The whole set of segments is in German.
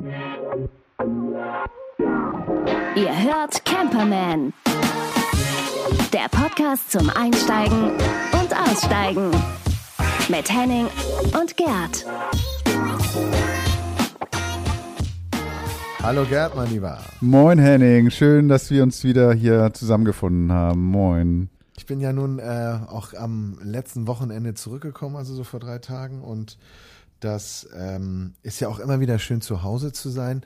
Ihr hört Camperman. Der Podcast zum Einsteigen und Aussteigen. Mit Henning und Gerd. Hallo Gerd, mein Lieber. Moin Henning, schön, dass wir uns wieder hier zusammengefunden haben. Moin. Ich bin ja nun äh, auch am letzten Wochenende zurückgekommen, also so vor drei Tagen. Und das ähm, ist ja auch immer wieder schön zu Hause zu sein.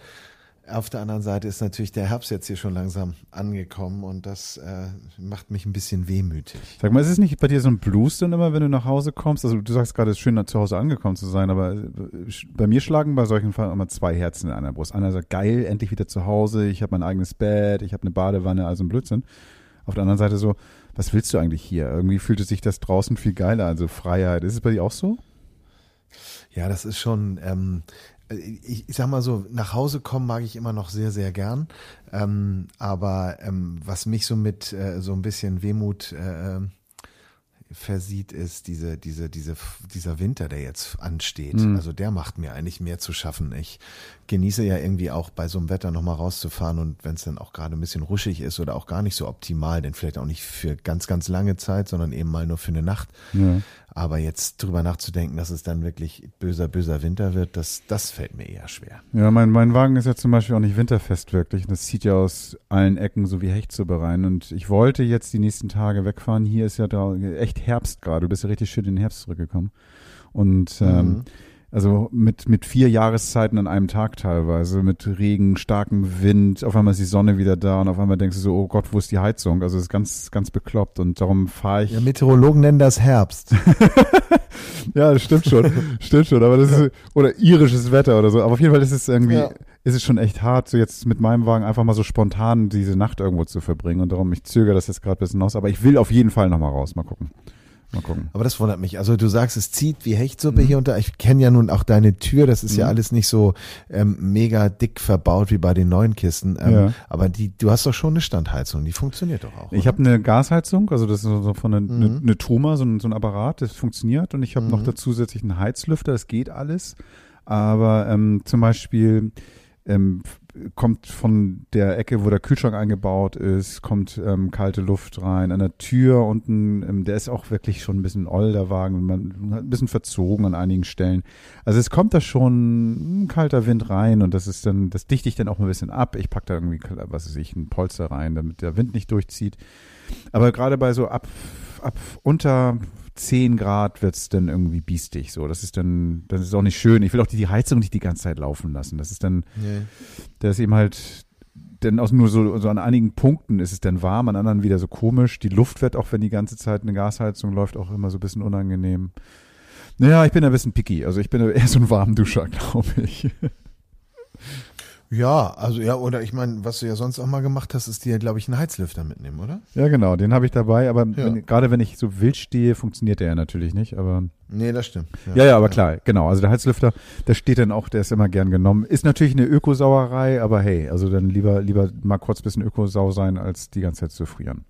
Auf der anderen Seite ist natürlich der Herbst jetzt hier schon langsam angekommen und das äh, macht mich ein bisschen wehmütig. Sag mal, ist es nicht bei dir so ein Blues dann immer, wenn du nach Hause kommst? Also du sagst gerade, es ist schön, zu Hause angekommen zu sein, aber äh, bei mir schlagen bei solchen Fällen immer zwei Herzen in einer Brust. Einer sagt, geil, endlich wieder zu Hause, ich habe mein eigenes Bett, ich habe eine Badewanne, also ein Blödsinn. Auf der anderen Seite so, was willst du eigentlich hier? Irgendwie fühlt es sich das draußen viel geiler, also Freiheit. Ist es bei dir auch so? Ja, das ist schon, ähm, ich, ich sag mal so, nach Hause kommen mag ich immer noch sehr, sehr gern. Ähm, aber ähm, was mich so mit äh, so ein bisschen Wehmut äh, versieht, ist diese, diese, diese, dieser Winter, der jetzt ansteht. Mhm. Also der macht mir eigentlich mehr zu schaffen. Ich genieße ja irgendwie auch bei so einem Wetter nochmal rauszufahren und wenn es dann auch gerade ein bisschen ruschig ist oder auch gar nicht so optimal, denn vielleicht auch nicht für ganz, ganz lange Zeit, sondern eben mal nur für eine Nacht. Ja. Aber jetzt drüber nachzudenken, dass es dann wirklich böser, böser Winter wird, das, das fällt mir eher schwer. Ja, mein, mein Wagen ist ja zum Beispiel auch nicht winterfest wirklich. Das zieht ja aus allen Ecken so wie Hechtsuppe rein. Und ich wollte jetzt die nächsten Tage wegfahren. Hier ist ja da echt Herbst gerade. Du bist ja richtig schön in den Herbst zurückgekommen. Und ähm, mhm. Also mit, mit vier Jahreszeiten an einem Tag teilweise, mit Regen, starkem Wind, auf einmal ist die Sonne wieder da und auf einmal denkst du so, oh Gott, wo ist die Heizung? Also es ist ganz, ganz bekloppt und darum fahre ich. Ja, Meteorologen nennen das Herbst. ja, das stimmt schon, stimmt schon, aber das ist, oder irisches Wetter oder so, aber auf jeden Fall ist es irgendwie, ja. ist es schon echt hart, so jetzt mit meinem Wagen einfach mal so spontan diese Nacht irgendwo zu verbringen und darum, ich zögere das jetzt gerade ein bisschen aus, aber ich will auf jeden Fall nochmal raus, mal gucken. Mal gucken. Aber das wundert mich. Also du sagst, es zieht wie Hechtsuppe mhm. hier und da. Ich kenne ja nun auch deine Tür. Das ist mhm. ja alles nicht so ähm, mega dick verbaut wie bei den neuen Kisten. Ähm, ja. Aber die, du hast doch schon eine Standheizung. Die funktioniert doch auch. Ich habe eine Gasheizung. Also das ist so von einer, mhm. eine, eine Truma, so ein, so ein Apparat. Das funktioniert. Und ich habe noch mhm. da zusätzlich einen Heizlüfter. Es geht alles. Aber ähm, zum Beispiel ähm, kommt von der Ecke, wo der Kühlschrank eingebaut ist, kommt ähm, kalte Luft rein. An der Tür unten, ähm, der ist auch wirklich schon ein bisschen oll, der Wagen, man ein bisschen verzogen an einigen Stellen. Also es kommt da schon ein kalter Wind rein und das ist dann, das dichte ich dann auch ein bisschen ab. Ich packe da irgendwie, was weiß ich, ein Polster rein, damit der Wind nicht durchzieht. Aber gerade bei so ab, ab unter 10 Grad wird es dann irgendwie biestig. So, das ist dann, das ist auch nicht schön. Ich will auch die, die Heizung nicht die ganze Zeit laufen lassen. Das ist dann, nee. das ist eben halt, denn aus nur so, so an einigen Punkten ist es dann warm, an anderen wieder so komisch. Die Luft wird auch, wenn die ganze Zeit eine Gasheizung läuft, auch immer so ein bisschen unangenehm. Naja, ich bin ein bisschen picky. Also ich bin eher so ein Warmduscher, glaube ich. Ja, also ja, oder ich meine, was du ja sonst auch mal gemacht hast, ist dir, glaube ich, einen Heizlüfter mitnehmen, oder? Ja, genau, den habe ich dabei, aber ja. wenn, gerade wenn ich so wild stehe, funktioniert der ja natürlich nicht, aber. Nee, das stimmt. Ja, ja, ja aber klar, genau. Also der Heizlüfter, der steht dann auch, der ist immer gern genommen. Ist natürlich eine Ökosauerei, aber hey, also dann lieber, lieber mal kurz bisschen Ökosau sein, als die ganze Zeit zu frieren.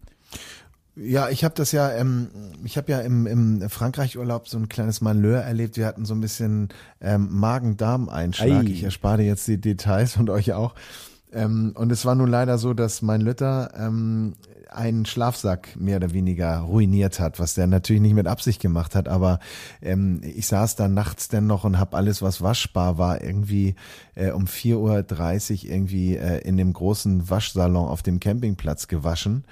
Ja, ich habe das ja, ähm, ich habe ja im, im Frankreich-Urlaub so ein kleines Malheur erlebt. Wir hatten so ein bisschen ähm, Magen-Darm-Einschlag. Ich erspare dir jetzt die Details und euch auch. Ähm, und es war nun leider so, dass mein Lütter ähm, einen Schlafsack mehr oder weniger ruiniert hat, was der natürlich nicht mit Absicht gemacht hat, aber ähm, ich saß da nachts denn noch und habe alles, was waschbar war, irgendwie äh, um 4.30 Uhr irgendwie äh, in dem großen Waschsalon auf dem Campingplatz gewaschen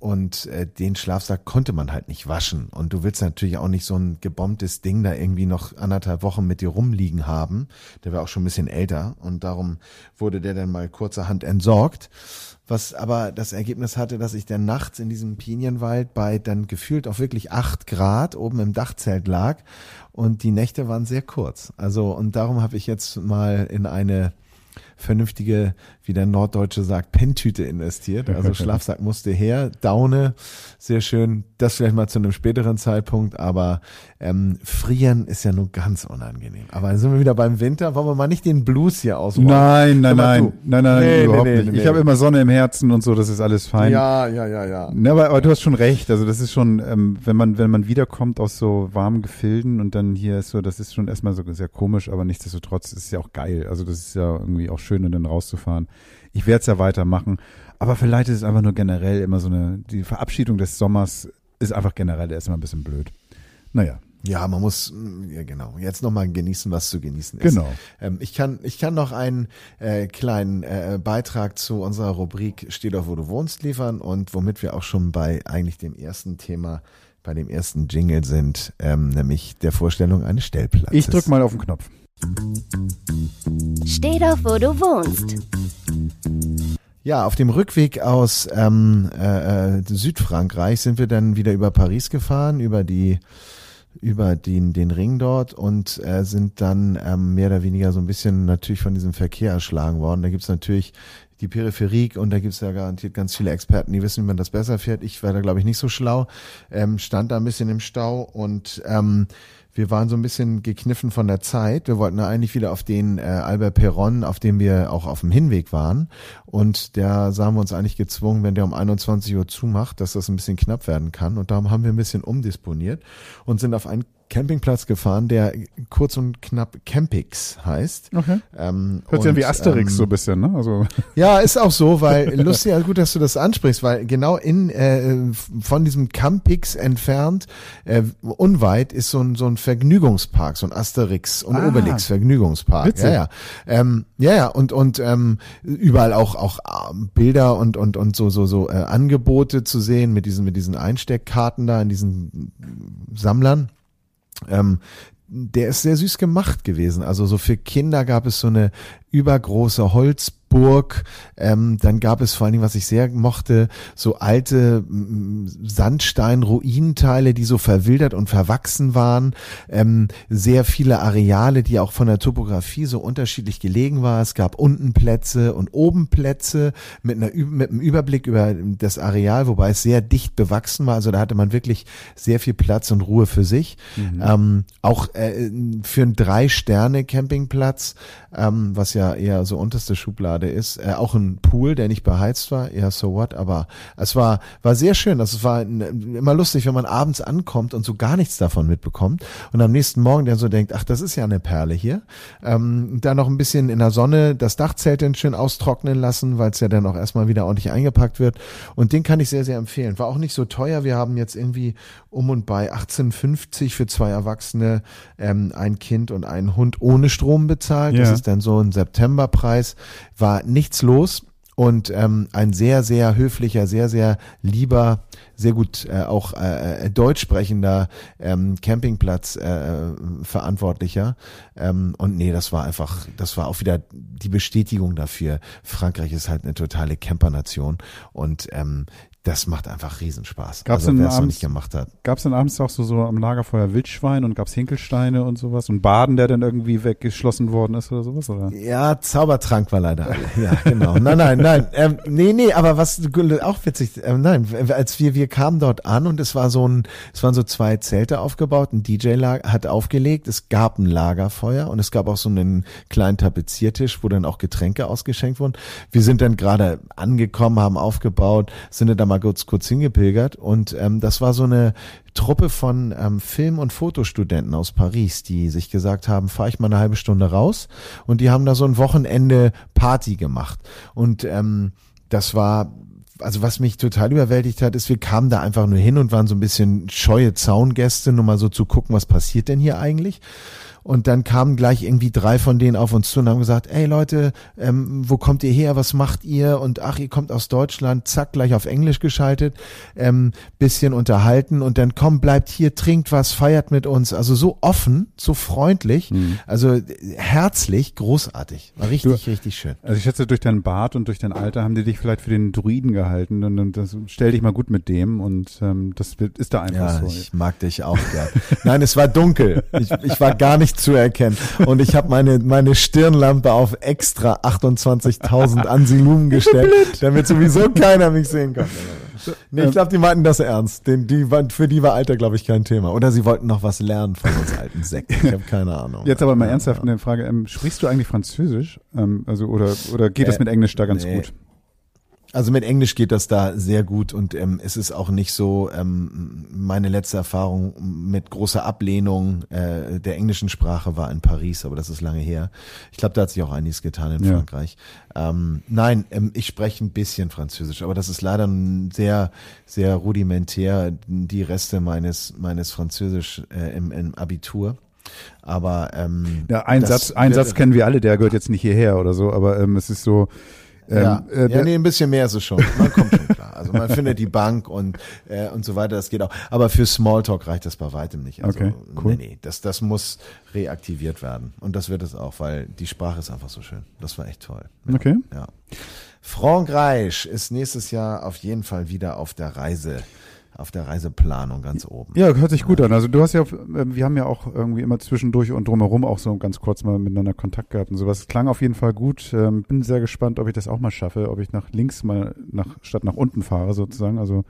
und äh, den Schlafsack konnte man halt nicht waschen. Und du willst natürlich auch nicht so ein gebombtes Ding da irgendwie noch anderthalb Wochen mit dir rumliegen haben, der war auch schon ein bisschen älter. Und darum wurde der dann mal kurzerhand entsorgt. Was aber das Ergebnis hatte, dass ich dann nachts in diesem Pinienwald bei dann gefühlt auch wirklich acht Grad oben im Dachzelt lag. Und die Nächte waren sehr kurz. Also und darum habe ich jetzt mal in eine vernünftige, wie der Norddeutsche sagt, Penntüte investiert. Also Schlafsack musste her, Daune, sehr schön. Das vielleicht mal zu einem späteren Zeitpunkt, aber ähm, frieren ist ja nur ganz unangenehm. Aber dann sind wir wieder beim Winter. Wollen wir mal nicht den Blues hier ausräumen? Nein, nein, nein, nein, nein, nee, überhaupt nee, nee, nicht. Ich habe immer Sonne im Herzen und so, das ist alles fein. Ja, ja, ja, ja. Ne, aber, aber du hast schon recht. Also das ist schon, ähm, wenn man wenn man wiederkommt aus so warmen Gefilden und dann hier ist so, das ist schon erstmal so sehr komisch, aber nichtsdestotrotz ist es ja auch geil. Also das ist ja irgendwie auch schön, dann rauszufahren. Ich werde es ja weitermachen. Aber vielleicht ist es einfach nur generell immer so eine, die Verabschiedung des Sommers ist einfach generell erstmal ein bisschen blöd. Naja. Ja, man muss, ja genau, jetzt nochmal genießen, was zu genießen ist. Genau. Ähm, ich, kann, ich kann noch einen äh, kleinen äh, Beitrag zu unserer Rubrik Steh doch, wo du wohnst liefern und womit wir auch schon bei eigentlich dem ersten Thema, bei dem ersten Jingle sind, ähm, nämlich der Vorstellung eines Stellplatzes. Ich drück mal auf den Knopf. Steh doch, wo du wohnst. Ja, auf dem Rückweg aus ähm, äh, äh, Südfrankreich sind wir dann wieder über Paris gefahren, über die über den, den Ring dort und äh, sind dann ähm, mehr oder weniger so ein bisschen natürlich von diesem Verkehr erschlagen worden. Da gibt's natürlich die Peripherie und da gibt's ja garantiert ganz viele Experten, die wissen, wie man das besser fährt. Ich war da, glaube ich, nicht so schlau. Ähm, stand da ein bisschen im Stau und ähm, wir waren so ein bisschen gekniffen von der Zeit. Wir wollten eigentlich wieder auf den äh, Albert Perron, auf dem wir auch auf dem Hinweg waren. Und der sahen wir uns eigentlich gezwungen, wenn der um 21 Uhr zumacht, dass das ein bisschen knapp werden kann. Und darum haben wir ein bisschen umdisponiert und sind auf einen Campingplatz gefahren, der kurz und knapp Campix heißt. Okay. Ähm, Hört sich an wie Asterix ähm, so ein bisschen, ne? Also. Ja, ist auch so, weil lustig, also gut, dass du das ansprichst, weil genau in äh, von diesem Campix entfernt, äh, unweit, ist so ein so ein Vergnügungspark, so ein Asterix und ah, Obelix Vergnügungspark. Witzig. Ja, ja, ähm, ja, ja, und und ähm, überall auch auch äh, Bilder und und und so so so äh, Angebote zu sehen mit diesen mit diesen Einsteckkarten da in diesen Sammlern. Ähm, der ist sehr süß gemacht gewesen. Also so für Kinder gab es so eine übergroße Holz Burg. Ähm, dann gab es vor allen Dingen, was ich sehr mochte, so alte Sandstein-Ruinenteile, die so verwildert und verwachsen waren. Ähm, sehr viele Areale, die auch von der Topografie so unterschiedlich gelegen war. Es gab unten Plätze und oben Plätze mit, einer, mit einem Überblick über das Areal, wobei es sehr dicht bewachsen war. Also da hatte man wirklich sehr viel Platz und Ruhe für sich. Mhm. Ähm, auch äh, für einen Drei-Sterne-Campingplatz, ähm, was ja eher so unterste Schublade gerade ist. Äh, auch ein Pool, der nicht beheizt war, ja, so what, aber es war, war sehr schön. Also es war immer lustig, wenn man abends ankommt und so gar nichts davon mitbekommt und am nächsten Morgen der so denkt, ach, das ist ja eine Perle hier. Ähm, da noch ein bisschen in der Sonne das Dachzelt dann schön austrocknen lassen, weil es ja dann auch erstmal wieder ordentlich eingepackt wird. Und den kann ich sehr, sehr empfehlen. War auch nicht so teuer. Wir haben jetzt irgendwie um und bei 18,50 für zwei Erwachsene, ähm, ein Kind und einen Hund ohne Strom bezahlt. Ja. Das ist dann so ein Septemberpreis. War nichts los und ähm, ein sehr, sehr höflicher, sehr, sehr lieber, sehr gut äh, auch äh, äh deutsch sprechender ähm, Campingplatz äh, Verantwortlicher. Ähm, und nee, das war einfach, das war auch wieder die Bestätigung dafür. Frankreich ist halt eine totale Campernation und ähm, das macht einfach Riesenspaß. Gab's also, wer es noch nicht gemacht hat. Gab es dann abends auch so, so am Lagerfeuer Wildschwein und gab es Hinkelsteine und sowas und Baden, der dann irgendwie weggeschlossen worden ist oder sowas? Oder? Ja, Zaubertrank war leider. Ja, genau. nein, nein, nein. Ähm, nee, nee, aber was auch witzig, ähm, nein, als wir, wir kamen dort an und es war so ein, es waren so zwei Zelte aufgebaut, ein DJ hat aufgelegt, es gab ein Lagerfeuer und es gab auch so einen kleinen Tapeziertisch, wo dann auch Getränke ausgeschenkt wurden. Wir sind dann gerade angekommen, haben aufgebaut, sind dann mal mal kurz, kurz hingepilgert. Und ähm, das war so eine Truppe von ähm, Film- und Fotostudenten aus Paris, die sich gesagt haben, fahre ich mal eine halbe Stunde raus. Und die haben da so ein Wochenende Party gemacht. Und ähm, das war also was mich total überwältigt hat, ist, wir kamen da einfach nur hin und waren so ein bisschen scheue Zaungäste, nur mal so zu gucken, was passiert denn hier eigentlich. Und dann kamen gleich irgendwie drei von denen auf uns zu und haben gesagt, ey Leute, ähm, wo kommt ihr her, was macht ihr? Und ach, ihr kommt aus Deutschland, zack, gleich auf Englisch geschaltet, ähm, bisschen unterhalten und dann komm, bleibt hier, trinkt was, feiert mit uns. Also so offen, so freundlich, mhm. also herzlich, großartig. War richtig, du, richtig schön. Also ich schätze, durch deinen Bart und durch dein Alter haben die dich vielleicht für den Druiden gehalten und, und das, stell dich mal gut mit dem und ähm, das ist da einfach ja, so. Ich mag dich auch gern. Nein, es war dunkel. Ich, ich war gar nicht nicht zu erkennen. Und ich habe meine, meine Stirnlampe auf extra 28.000 Ansilumen gestellt, damit sowieso keiner mich sehen kann. Nee, ich glaube, die meinten das ernst. Den, die, für die war Alter, glaube ich, kein Thema. Oder sie wollten noch was lernen von uns alten Säcken. Ich habe keine Ahnung. Jetzt aber mal ernsthaft eine Frage. Ähm, sprichst du eigentlich Französisch? Ähm, also, oder, oder geht das äh, mit Englisch da ganz nee. gut? Also mit Englisch geht das da sehr gut und ähm, es ist auch nicht so ähm, meine letzte Erfahrung mit großer Ablehnung äh, der englischen Sprache war in Paris, aber das ist lange her. Ich glaube, da hat sich auch einiges getan in ja. Frankreich. Ähm, nein, ähm, ich spreche ein bisschen Französisch, aber das ist leider sehr, sehr rudimentär die Reste meines meines Französisch äh, im, im Abitur. Aber ähm, ja, ein Satz, ein Satz kennen wir alle, der gehört jetzt nicht hierher oder so, aber ähm, es ist so ähm, ja, äh, ja, nee, ein bisschen mehr ist es schon. Man kommt schon klar. Also man findet die Bank und äh, und so weiter, das geht auch. Aber für Smalltalk reicht das bei weitem nicht. Also, okay, cool. Nee, nee, das, das muss reaktiviert werden. Und das wird es auch, weil die Sprache ist einfach so schön. Das war echt toll. Ja, okay. Ja. Frankreich ist nächstes Jahr auf jeden Fall wieder auf der Reise auf der Reiseplanung ganz oben. Ja, hört sich gut an. Also du hast ja, ähm, wir haben ja auch irgendwie immer zwischendurch und drumherum auch so ganz kurz mal miteinander Kontakt gehabt und sowas. Klang auf jeden Fall gut. Ähm, bin sehr gespannt, ob ich das auch mal schaffe, ob ich nach links mal nach statt nach unten fahre sozusagen. Also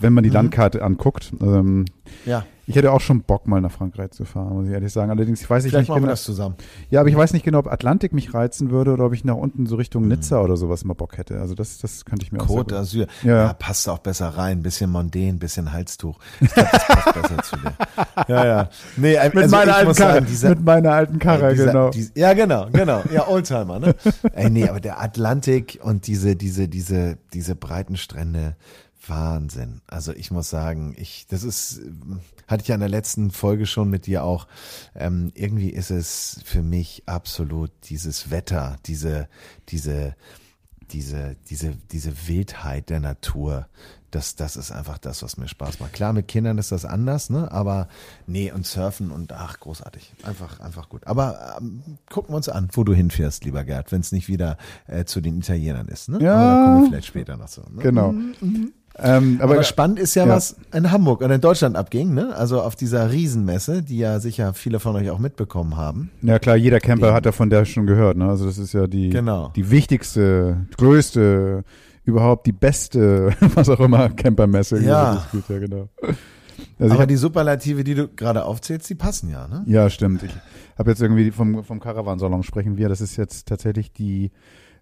wenn man die mhm. Landkarte anguckt. Ähm, ja. Ich hätte auch schon Bock, mal nach Frankreich zu fahren, muss ich ehrlich sagen. Allerdings, ich weiß nicht, Vielleicht nicht genau. das zusammen. Ja, aber ich weiß nicht genau, ob Atlantik mich reizen würde oder ob ich nach unten so Richtung mhm. Nizza oder sowas mal Bock hätte. Also das, das könnte ich mir Côte auch Azur. Ja. ja, passt auch besser rein. Bisschen Mondän, bisschen Halstuch. Ich glaube, das passt besser zu dir. Ja, ja. Nee, also mit meiner alten Karre. Sagen, dieser, mit meiner alten Karre, dieser, genau. Dieser, ja, genau, genau. Ja, Oldtimer, ne? ey, nee, aber der Atlantik und diese, diese, diese, diese breiten Strände, Wahnsinn. Also ich muss sagen, ich, das ist, hatte ich ja in der letzten Folge schon mit dir auch. Ähm, irgendwie ist es für mich absolut dieses Wetter, diese, diese, diese, diese, diese Wildheit der Natur. Das, das ist einfach das, was mir Spaß macht. Klar, mit Kindern ist das anders, ne? Aber nee, und Surfen und ach, großartig. Einfach, einfach gut. Aber ähm, gucken wir uns an, wo du hinfährst, lieber Gerd, wenn es nicht wieder äh, zu den Italienern ist, ne? Ja. Aber da kommen wir vielleicht später noch so. Ne? Genau. Mhm, mhm. Ähm, aber, aber, spannend ist ja, ja, was in Hamburg und in Deutschland abging, ne? Also auf dieser Riesenmesse, die ja sicher viele von euch auch mitbekommen haben. Ja klar, jeder Camper hat davon der schon gehört, ne? Also das ist ja die, genau. die wichtigste, größte, überhaupt die beste, was auch immer, Campermesse. Ja. ja genau. Also aber die Superlative, die du gerade aufzählst, die passen ja, ne? Ja, stimmt. Ich habe jetzt irgendwie vom, vom Caravansalon sprechen wir. Das ist jetzt tatsächlich die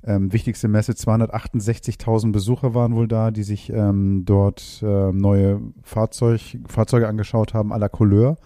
ähm, wichtigste Messe, 268.000 Besucher waren wohl da, die sich ähm, dort äh, neue Fahrzeug, Fahrzeuge angeschaut haben, à la Couleur.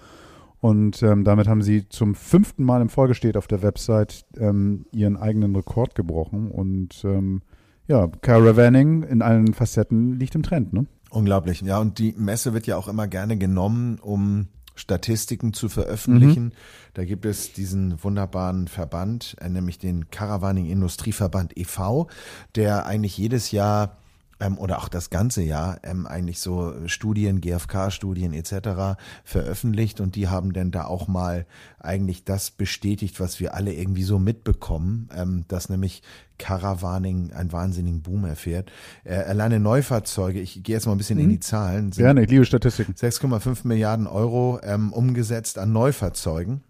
Und ähm, damit haben sie zum fünften Mal im Folge steht auf der Website ähm, ihren eigenen Rekord gebrochen. Und ähm, ja, Caravaning in allen Facetten liegt im Trend, ne? Unglaublich. Ja, und die Messe wird ja auch immer gerne genommen, um Statistiken zu veröffentlichen. Mhm. Da gibt es diesen wunderbaren Verband, äh, nämlich den Caravaning Industrieverband e.V., der eigentlich jedes Jahr ähm, oder auch das ganze Jahr ähm, eigentlich so Studien, GfK-Studien etc. veröffentlicht und die haben dann da auch mal eigentlich das bestätigt, was wir alle irgendwie so mitbekommen, ähm, dass nämlich Caravaning einen wahnsinnigen Boom erfährt. Äh, alleine Neufahrzeuge, ich gehe jetzt mal ein bisschen mhm. in die Zahlen, Gerne, ich liebe Statistiken. 6,5 Milliarden Euro ähm, umgesetzt an Neufahrzeugen.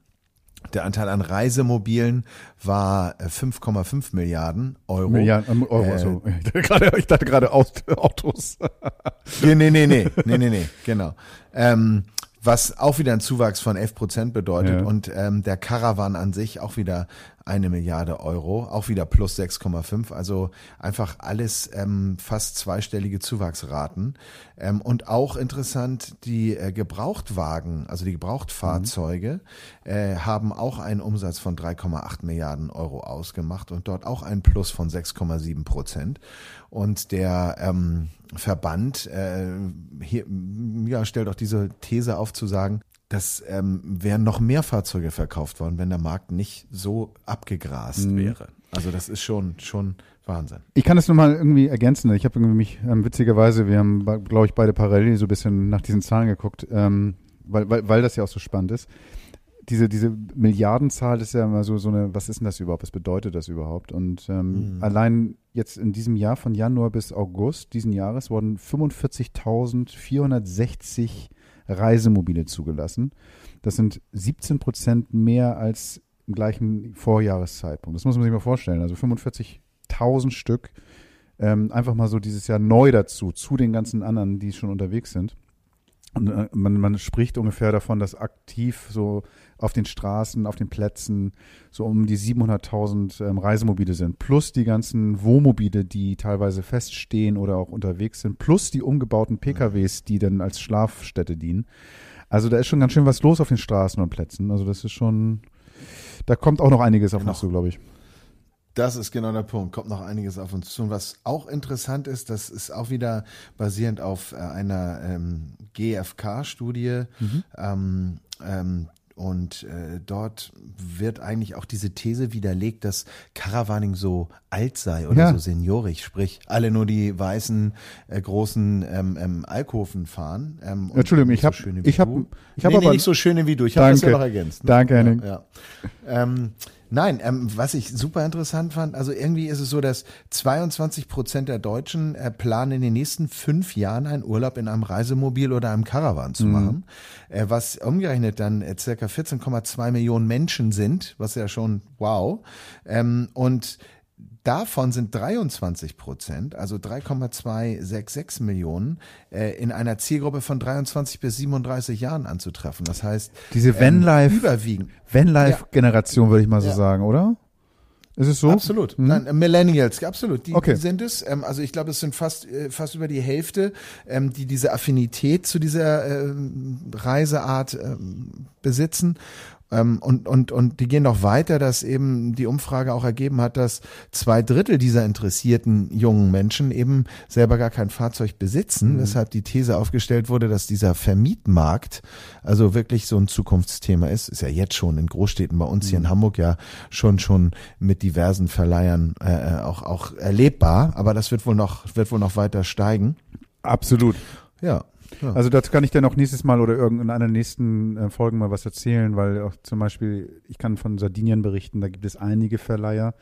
Der Anteil an Reisemobilen war 5,5 äh, Milliarden Euro. Milliarden Euro, äh, also. ich dachte gerade Autos. nee, nee, nee, nee, nee, nee, nee, genau. Ähm, was auch wieder ein Zuwachs von 11 Prozent bedeutet ja. und ähm, der Caravan an sich auch wieder eine Milliarde Euro, auch wieder plus 6,5, also einfach alles ähm, fast zweistellige Zuwachsraten. Ähm, und auch interessant, die äh, Gebrauchtwagen, also die Gebrauchtfahrzeuge, mhm. äh, haben auch einen Umsatz von 3,8 Milliarden Euro ausgemacht und dort auch ein Plus von 6,7 Prozent. Und der ähm, Verband äh, hier, ja, stellt auch diese These auf zu sagen, dass ähm, wären noch mehr Fahrzeuge verkauft worden, wenn der Markt nicht so abgegrast mhm. wäre. Also das ist schon schon Wahnsinn. Ich kann das nochmal irgendwie ergänzen. Ich habe irgendwie mich ähm, witzigerweise, wir haben, glaube ich, beide parallel so ein bisschen nach diesen Zahlen geguckt, ähm, weil, weil, weil das ja auch so spannend ist. Diese, diese Milliardenzahl ist ja immer so, so eine, was ist denn das überhaupt? Was bedeutet das überhaupt? Und ähm, mhm. allein jetzt in diesem Jahr von Januar bis August diesen Jahres wurden 45.460 Reisemobile zugelassen. Das sind 17 Prozent mehr als im gleichen Vorjahreszeitpunkt. Das muss man sich mal vorstellen. Also 45.000 Stück. Ähm, einfach mal so dieses Jahr neu dazu, zu den ganzen anderen, die schon unterwegs sind. Und äh, man, man spricht ungefähr davon, dass aktiv so auf den Straßen, auf den Plätzen so um die 700.000 ähm, Reisemobile sind, plus die ganzen Wohnmobile, die teilweise feststehen oder auch unterwegs sind, plus die umgebauten PKWs, die dann als Schlafstätte dienen. Also da ist schon ganz schön was los auf den Straßen und Plätzen. Also das ist schon, da kommt auch noch einiges auf genau. uns zu, glaube ich. Das ist genau der Punkt. Kommt noch einiges auf uns zu. Und was auch interessant ist, das ist auch wieder basierend auf äh, einer ähm, GfK-Studie. Mhm. Ähm, ähm, und äh, dort wird eigentlich auch diese These widerlegt, dass Caravaning so alt sei oder ja. so seniorig, sprich alle nur die weißen äh, großen ähm, ähm, Alkoven fahren. Ähm, Entschuldigung, ich habe so ich habe ich habe nee, aber nicht so schöne wie du. Ich habe das ja noch ergänzt. Ne? Danke, Henning. Ja, ja. Ähm, Nein, ähm, was ich super interessant fand, also irgendwie ist es so, dass 22 Prozent der Deutschen äh, planen in den nächsten fünf Jahren einen Urlaub in einem Reisemobil oder einem Caravan zu mhm. machen, äh, was umgerechnet dann äh, circa 14,2 Millionen Menschen sind, was ja schon wow. Ähm, und Davon sind 23 Prozent, also 3,266 Millionen, äh, in einer Zielgruppe von 23 bis 37 Jahren anzutreffen. Das heißt, diese Vanlife, ähm, überwiegend. Vanlife-Generation, ja. würde ich mal so ja. sagen, oder? Ist es so? Absolut. Hm? Nein, Millennials, absolut. Die, okay. die sind es. Ähm, also ich glaube, es sind fast äh, fast über die Hälfte, ähm, die diese Affinität zu dieser äh, Reiseart ähm, besitzen. Ähm, und, und, und die gehen noch weiter, dass eben die Umfrage auch ergeben hat, dass zwei Drittel dieser interessierten jungen Menschen eben selber gar kein Fahrzeug besitzen, mhm. weshalb die These aufgestellt wurde, dass dieser Vermietmarkt also wirklich so ein Zukunftsthema ist. Ist ja jetzt schon in Großstädten bei uns mhm. hier in mhm. Hamburg ja schon schon mit diversen Verleihern äh, äh, auch, auch erlebbar, aber das wird wohl noch, wird wohl noch weiter steigen. Absolut. Ja. Also dazu kann ich dann auch nächstes Mal oder in einer nächsten äh, Folgen mal was erzählen, weil auch zum Beispiel, ich kann von Sardinien berichten, da gibt es einige Verleiher,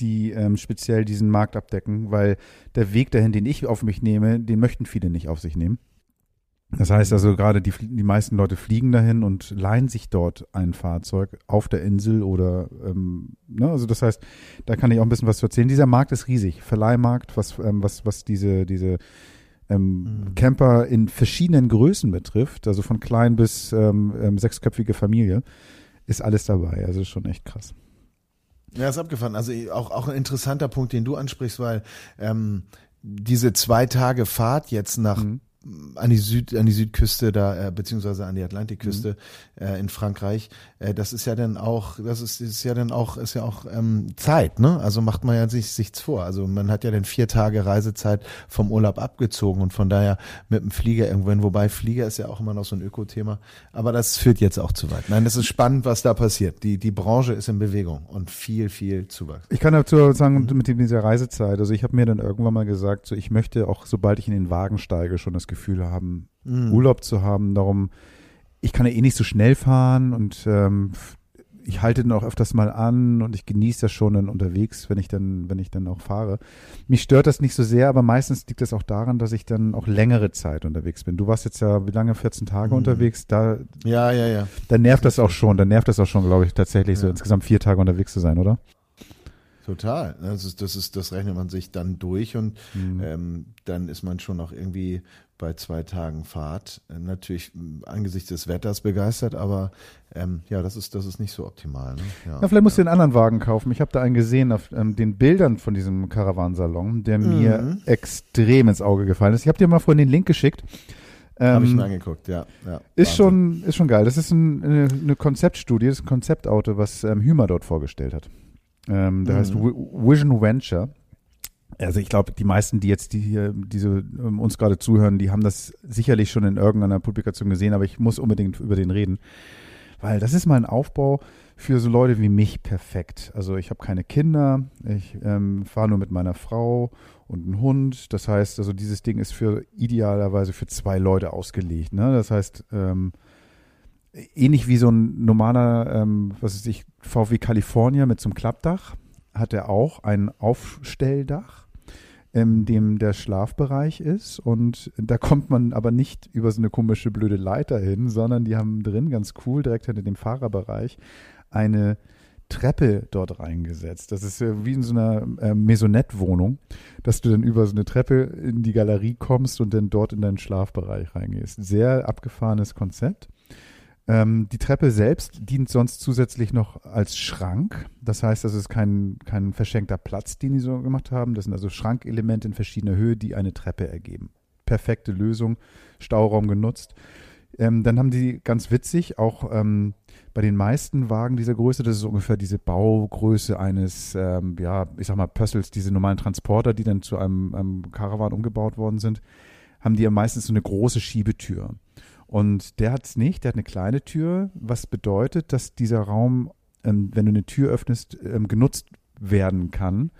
die ähm, speziell diesen Markt abdecken, weil der Weg dahin, den ich auf mich nehme, den möchten viele nicht auf sich nehmen. Das heißt also gerade die, die meisten Leute fliegen dahin und leihen sich dort ein Fahrzeug auf der Insel oder ähm, ne, also das heißt, da kann ich auch ein bisschen was erzählen. Dieser Markt ist riesig, Verleihmarkt, was ähm, was was diese diese ähm, mhm. Camper in verschiedenen Größen betrifft, also von klein bis ähm, ähm, sechsköpfige Familie, ist alles dabei. Also ist schon echt krass. Ja, ist abgefahren. Also auch, auch ein interessanter Punkt, den du ansprichst, weil ähm, diese zwei Tage Fahrt jetzt nach mhm an die Süd an die Südküste da äh, beziehungsweise an die Atlantikküste mhm. äh, in Frankreich. Äh, das ist ja dann auch das ist, ist ja dann auch ist ja auch ähm, Zeit ne? Also macht man ja sich sich's vor. Also man hat ja dann vier Tage Reisezeit vom Urlaub abgezogen und von daher mit dem Flieger irgendwohin wobei Flieger ist ja auch immer noch so ein Öko-Thema. Aber das führt jetzt auch zu weit. Nein das ist spannend was da passiert. Die die Branche ist in Bewegung und viel viel Zuwachs ich kann dazu sagen mhm. mit dieser Reisezeit also ich habe mir dann irgendwann mal gesagt so ich möchte auch sobald ich in den Wagen steige schon das Gefühl haben, mhm. Urlaub zu haben. Darum, ich kann ja eh nicht so schnell fahren und ähm, ich halte dann auch öfters mal an und ich genieße das schon dann unterwegs, wenn ich dann, wenn ich dann auch fahre. Mich stört das nicht so sehr, aber meistens liegt das auch daran, dass ich dann auch längere Zeit unterwegs bin. Du warst jetzt ja wie lange 14 Tage mhm. unterwegs, da ja ja ja. Da nervt das auch schon, da nervt das auch schon, glaube ich, tatsächlich ja. so insgesamt vier Tage unterwegs zu sein, oder? Total. Das ist, das ist, das rechnet man sich dann durch und mhm. ähm, dann ist man schon auch irgendwie bei zwei Tagen Fahrt. Äh, natürlich angesichts des Wetters begeistert, aber ähm, ja, das ist, das ist nicht so optimal. Ne? Ja, ja, vielleicht musst ja. du einen anderen Wagen kaufen. Ich habe da einen gesehen auf ähm, den Bildern von diesem Caravansalon, der mhm. mir extrem ins Auge gefallen ist. Ich habe dir mal vorhin den Link geschickt. Ähm, Habe ich mir angeguckt, ja. ja ist, schon, ist schon geil. Das ist ein, eine, eine, Konzeptstudie, das ist ein Konzeptauto, was ähm, Hümer dort vorgestellt hat. Ähm, der mhm. heißt Vision Venture. Also ich glaube, die meisten, die jetzt die hier diese ähm, uns gerade zuhören, die haben das sicherlich schon in irgendeiner Publikation gesehen, aber ich muss unbedingt über den reden, weil das ist mal ein Aufbau für so Leute wie mich perfekt. Also ich habe keine Kinder, ich ähm, fahre nur mit meiner Frau und einem Hund. Das heißt, also dieses Ding ist für idealerweise für zwei Leute ausgelegt. Ne? Das heißt, ähm, ähnlich wie so ein normaler, ähm, was ist ich, VW California mit so einem Klappdach, hat er auch ein Aufstelldach. In dem der Schlafbereich ist und da kommt man aber nicht über so eine komische blöde Leiter hin, sondern die haben drin ganz cool direkt hinter dem Fahrerbereich eine Treppe dort reingesetzt. Das ist wie in so einer äh, Maisonette-Wohnung, dass du dann über so eine Treppe in die Galerie kommst und dann dort in deinen Schlafbereich reingehst. Sehr abgefahrenes Konzept. Ähm, die Treppe selbst dient sonst zusätzlich noch als Schrank. Das heißt, das ist kein, kein verschenkter Platz, den die so gemacht haben. Das sind also Schrankelemente in verschiedener Höhe, die eine Treppe ergeben. Perfekte Lösung, Stauraum genutzt. Ähm, dann haben die ganz witzig auch ähm, bei den meisten Wagen dieser Größe, das ist ungefähr diese Baugröße eines, ähm, ja, ich sag mal, Pössels, diese normalen Transporter, die dann zu einem, einem Caravan umgebaut worden sind, haben die ja meistens so eine große Schiebetür. Und der hat es nicht, der hat eine kleine Tür, was bedeutet, dass dieser Raum, ähm, wenn du eine Tür öffnest, ähm, genutzt werden kann.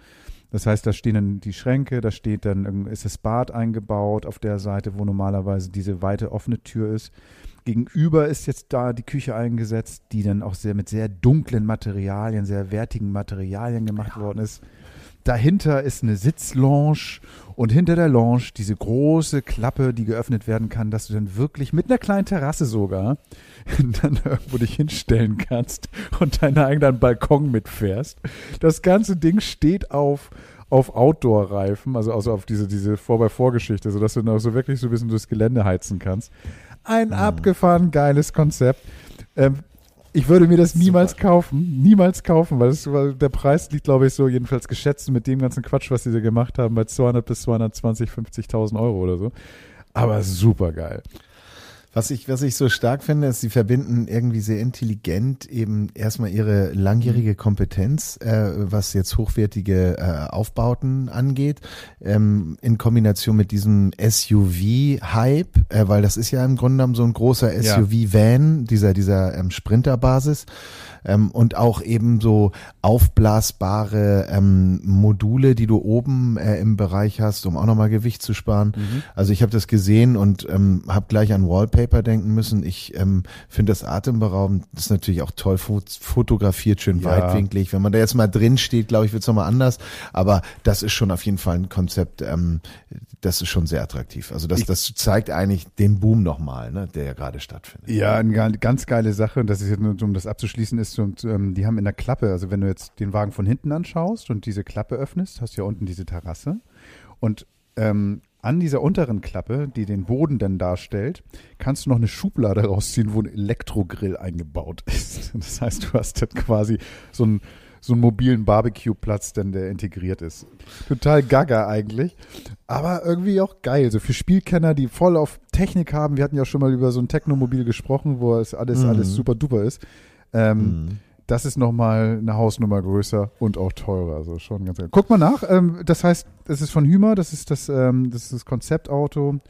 Das heißt, da stehen dann die Schränke, da steht dann, ist das Bad eingebaut auf der Seite, wo normalerweise diese weite offene Tür ist. Gegenüber ist jetzt da die Küche eingesetzt, die dann auch sehr mit sehr dunklen Materialien, sehr wertigen Materialien gemacht ja. worden ist. Dahinter ist eine Sitzlounge und hinter der Lounge diese große Klappe, die geöffnet werden kann, dass du dann wirklich mit einer kleinen Terrasse sogar dann irgendwo dich hinstellen kannst und deinen eigenen Balkon mitfährst. Das ganze Ding steht auf auf Outdoor-Reifen, also, also auf diese, diese Vor-bei-Vorgeschichte, sodass du dann auch so wirklich so ein bisschen durchs Gelände heizen kannst. Ein mhm. abgefahren geiles Konzept. Ähm, ich würde mir das niemals Super. kaufen, niemals kaufen, weil, das, weil der Preis liegt, glaube ich, so jedenfalls geschätzt mit dem ganzen Quatsch, was sie da gemacht haben, bei 200 bis 220, 50.000 Euro oder so. Aber super geil. Was ich, was ich so stark finde, ist, sie verbinden irgendwie sehr intelligent eben erstmal ihre langjährige mhm. Kompetenz, äh, was jetzt hochwertige äh, Aufbauten angeht, ähm, in Kombination mit diesem SUV-Hype, äh, weil das ist ja im Grunde genommen so ein großer SUV-Van, dieser, dieser ähm, Sprinterbasis ähm, und auch eben so aufblasbare ähm, Module, die du oben äh, im Bereich hast, um auch nochmal Gewicht zu sparen. Mhm. Also ich habe das gesehen und ähm, habe gleich an Wallpaper denken müssen. Ich ähm, finde das atemberaubend. Das ist natürlich auch toll fotografiert, schön ja. weitwinklig. Wenn man da jetzt mal drin steht, glaube ich, wird's nochmal anders. Aber das ist schon auf jeden Fall ein Konzept, ähm, das ist schon sehr attraktiv. Also das, das zeigt eigentlich den Boom nochmal, ne, der ja gerade stattfindet. Ja, eine ganz geile Sache, und das ist jetzt nur, um das abzuschließen, ist, und ähm, die haben in der Klappe, also wenn du jetzt den Wagen von hinten anschaust und diese Klappe öffnest, hast du ja unten diese Terrasse. Und ähm, an dieser unteren Klappe, die den Boden dann darstellt, kannst du noch eine Schublade rausziehen, wo ein Elektrogrill eingebaut ist. Das heißt, du hast dann quasi so ein so einen mobilen Barbecue-Platz, denn der integriert ist. Total gaga eigentlich, aber irgendwie auch geil. So für Spielkenner, die voll auf Technik haben. Wir hatten ja schon mal über so ein Technomobil gesprochen, wo es alles, mhm. alles super duper ist. Ähm, mhm. Das ist nochmal eine Hausnummer größer und auch teurer. Also schon ganz geil. Guck mal nach. Ähm, das heißt, das ist von Hümer, das ist das, ähm, das, ist das Konzeptauto.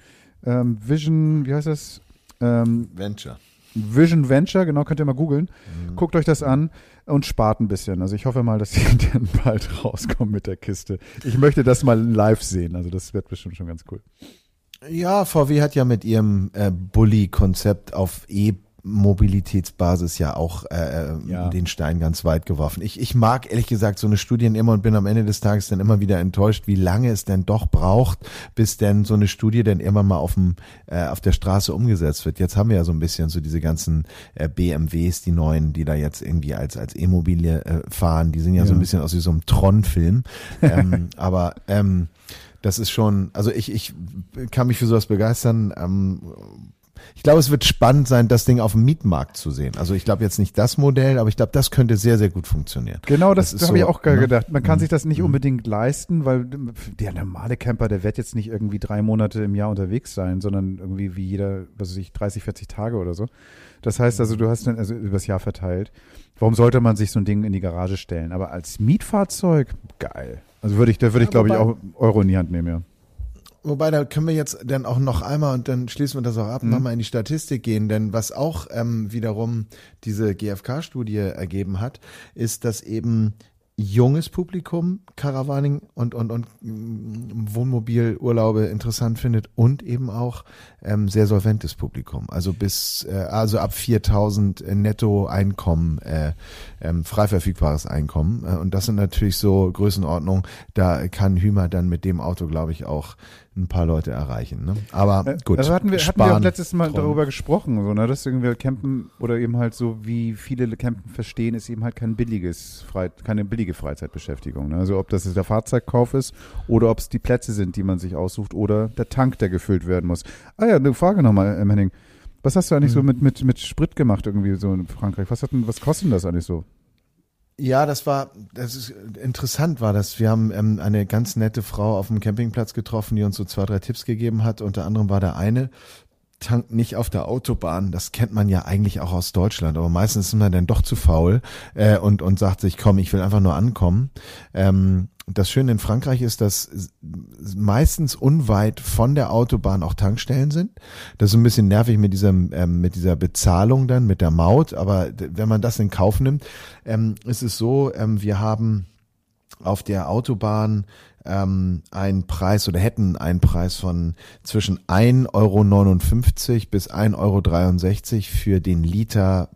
Ähm, Vision, wie heißt das? Ähm, Venture. Vision Venture, genau, könnt ihr mal googeln. Mhm. Guckt euch das an und spart ein bisschen. Also ich hoffe mal, dass die dann bald rauskommen mit der Kiste. Ich möchte das mal live sehen. Also das wird bestimmt schon ganz cool. Ja, VW hat ja mit ihrem äh, Bully-Konzept auf E Mobilitätsbasis ja auch äh, äh, ja. den Stein ganz weit geworfen. Ich, ich mag ehrlich gesagt so eine Studien immer und bin am Ende des Tages dann immer wieder enttäuscht, wie lange es denn doch braucht, bis denn so eine Studie dann immer mal auf dem äh, auf der Straße umgesetzt wird. Jetzt haben wir ja so ein bisschen so diese ganzen äh, BMWs, die neuen, die da jetzt irgendwie als als E-Mobile äh, fahren. Die sind ja, ja, so ein bisschen aus wie so einem Tron-Film. ähm, aber ähm, das ist schon, also ich, ich kann mich für sowas begeistern. Ähm, ich glaube, es wird spannend sein, das Ding auf dem Mietmarkt zu sehen. Also ich glaube jetzt nicht das Modell, aber ich glaube, das könnte sehr, sehr gut funktionieren. Genau, das, das, habe so, ich auch ne? gedacht. Man kann mhm. sich das nicht mhm. unbedingt leisten, weil der normale Camper, der wird jetzt nicht irgendwie drei Monate im Jahr unterwegs sein, sondern irgendwie wie jeder, was weiß ich, 30, 40 Tage oder so. Das heißt also, du hast dann also übers Jahr verteilt. Warum sollte man sich so ein Ding in die Garage stellen? Aber als Mietfahrzeug, geil. Also würde ich, da würde ich, glaube ich, auch Euro in die Hand nehmen, ja. Wobei, da können wir jetzt dann auch noch einmal und dann schließen wir das auch ab, mhm. nochmal in die Statistik gehen, denn was auch ähm, wiederum diese GfK-Studie ergeben hat, ist, dass eben junges Publikum Caravaning und, und, und mm, Wohnmobilurlaube interessant findet und eben auch ähm, sehr solventes Publikum. Also bis, äh, also ab 4000 netto Einkommen, äh, ähm, frei verfügbares Einkommen. Äh, und das sind natürlich so Größenordnungen, da kann Hümer dann mit dem Auto, glaube ich, auch ein paar Leute erreichen. Ne? Aber äh, gut. Also hatten wir, hatten wir auch letztes Mal drum. darüber gesprochen, so, ne? dass irgendwie Campen oder eben halt so, wie viele Campen verstehen, ist eben halt kein billiges, Frei, keine billige Freizeitbeschäftigung. Ne? Also ob das der Fahrzeugkauf ist oder ob es die Plätze sind, die man sich aussucht oder der Tank, der gefüllt werden muss. Ah ja, eine Frage nochmal, ähm, Henning. Was hast du eigentlich mhm. so mit, mit, mit Sprit gemacht irgendwie so in Frankreich? Was, hat was kostet das eigentlich so? Ja, das war, das ist interessant war das. Wir haben ähm, eine ganz nette Frau auf dem Campingplatz getroffen, die uns so zwei, drei Tipps gegeben hat. Unter anderem war der eine, tankt nicht auf der Autobahn. Das kennt man ja eigentlich auch aus Deutschland, aber meistens ist man dann doch zu faul äh, und und sagt sich, komm, ich will einfach nur ankommen. Ähm, das Schöne in Frankreich ist, dass meistens unweit von der Autobahn auch Tankstellen sind. Das ist ein bisschen nervig mit dieser, ähm, mit dieser Bezahlung dann, mit der Maut. Aber wenn man das in Kauf nimmt, ähm, ist es so, ähm, wir haben auf der Autobahn ähm, einen Preis oder hätten einen Preis von zwischen 1,59 Euro bis 1,63 Euro für den Liter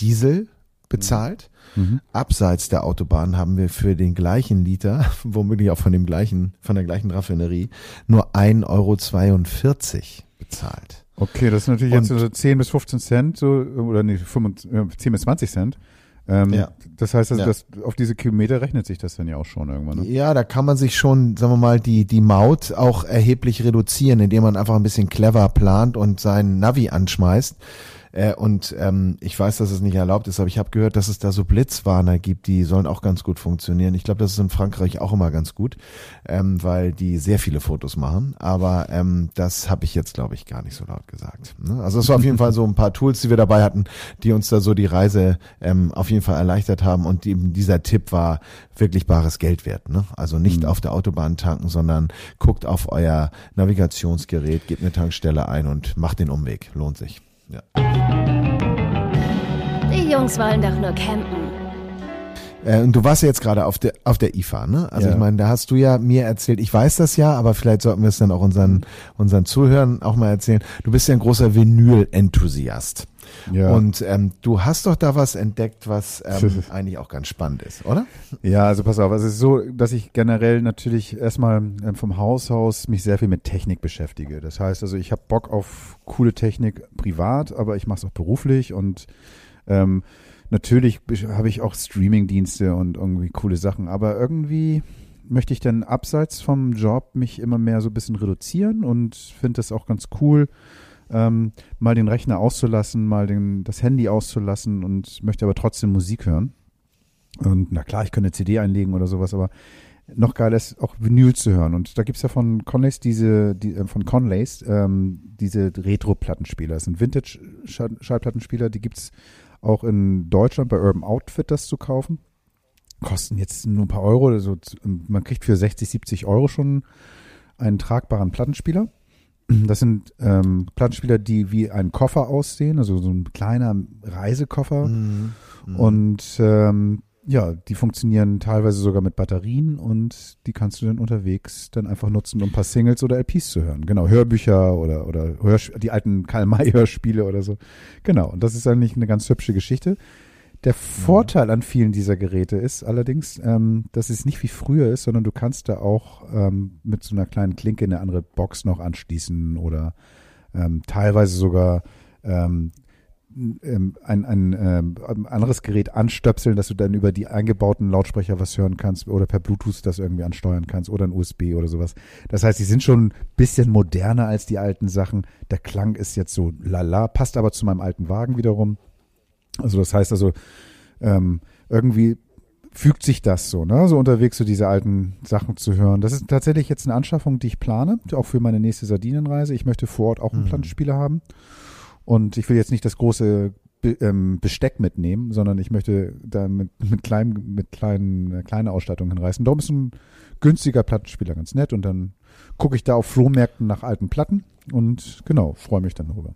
Diesel bezahlt. Mhm. Abseits der Autobahn haben wir für den gleichen Liter, womöglich auch von dem gleichen, von der gleichen Raffinerie, nur 1,42 Euro bezahlt. Okay, das ist natürlich Und, jetzt so 10 bis 15 Cent, so, oder nee, 25, 10 bis 20 Cent. Ähm, ja. Das heißt, also ja. das, auf diese Kilometer rechnet sich das dann ja auch schon irgendwann. Ne? Ja, da kann man sich schon, sagen wir mal, die, die Maut auch erheblich reduzieren, indem man einfach ein bisschen clever plant und seinen Navi anschmeißt. Äh, und ähm, ich weiß, dass es nicht erlaubt ist, aber ich habe gehört, dass es da so Blitzwarner gibt, die sollen auch ganz gut funktionieren. Ich glaube, das ist in Frankreich auch immer ganz gut, ähm, weil die sehr viele Fotos machen. Aber ähm, das habe ich jetzt, glaube ich, gar nicht so laut gesagt. Ne? Also es war auf jeden Fall so ein paar Tools, die wir dabei hatten, die uns da so die Reise ähm, auf jeden Fall erleichtert haben. Und die, dieser Tipp war wirklich bares Geld wert. Ne? Also nicht mhm. auf der Autobahn tanken, sondern guckt auf euer Navigationsgerät, gebt eine Tankstelle ein und macht den Umweg. Lohnt sich. Ja. Die Jungs wollen doch nur campen. Äh, und du warst ja jetzt gerade auf der auf der IFA, ne? Also ja. ich meine, da hast du ja mir erzählt, ich weiß das ja, aber vielleicht sollten wir es dann auch unseren unseren Zuhörern auch mal erzählen. Du bist ja ein großer Vinyl-Enthusiast. Ja. Und ähm, du hast doch da was entdeckt, was ähm, eigentlich auch ganz spannend ist, oder? Ja, also pass auf, also es ist so, dass ich generell natürlich erstmal ähm, vom Haus aus mich sehr viel mit Technik beschäftige. Das heißt also, ich habe Bock auf coole Technik privat, aber ich mache es auch beruflich und ähm, natürlich habe ich auch Streaming-Dienste und irgendwie coole Sachen, aber irgendwie möchte ich dann abseits vom Job mich immer mehr so ein bisschen reduzieren und finde das auch ganz cool ähm, mal den Rechner auszulassen, mal den, das Handy auszulassen und möchte aber trotzdem Musik hören. Und na klar, ich könnte eine CD einlegen oder sowas, aber noch geiler ist auch Vinyl zu hören. Und da gibt es ja von Conlays diese, die, äh, von Conlays, ähm, diese Retro-Plattenspieler. Das sind Vintage-Schallplattenspieler, die gibt es auch in Deutschland bei Urban Outfit das zu kaufen. Kosten jetzt nur ein paar Euro. Also man kriegt für 60, 70 Euro schon einen tragbaren Plattenspieler. Das sind ähm, Plattenspieler, die wie ein Koffer aussehen, also so ein kleiner Reisekoffer. Mhm. Mhm. Und ähm, ja, die funktionieren teilweise sogar mit Batterien und die kannst du dann unterwegs dann einfach nutzen, um ein paar Singles oder LPs zu hören. Genau, Hörbücher oder, oder Hörsp die alten Karl-May-Hörspiele oder so. Genau, und das ist eigentlich eine ganz hübsche Geschichte. Der Vorteil an vielen dieser Geräte ist allerdings, ähm, dass es nicht wie früher ist, sondern du kannst da auch ähm, mit so einer kleinen Klinke eine andere Box noch anschließen oder ähm, teilweise sogar ähm, ähm, ein, ein, ähm, ein anderes Gerät anstöpseln, dass du dann über die eingebauten Lautsprecher was hören kannst oder per Bluetooth das irgendwie ansteuern kannst oder ein USB oder sowas. Das heißt, die sind schon ein bisschen moderner als die alten Sachen. Der Klang ist jetzt so lala, passt aber zu meinem alten Wagen wiederum. Also das heißt also, ähm, irgendwie fügt sich das so, ne? So unterwegs so diese alten Sachen zu hören. Das ist tatsächlich jetzt eine Anschaffung, die ich plane, auch für meine nächste Sardinenreise. Ich möchte vor Ort auch einen mhm. Plattenspieler haben. Und ich will jetzt nicht das große Be ähm, Besteck mitnehmen, sondern ich möchte da mit, mit kleinen, mit kleinen, äh, kleine Ausstattung hinreißen. Darum ist ein günstiger Plattenspieler ganz nett und dann gucke ich da auf Flohmärkten nach alten Platten und genau, freue mich dann darüber.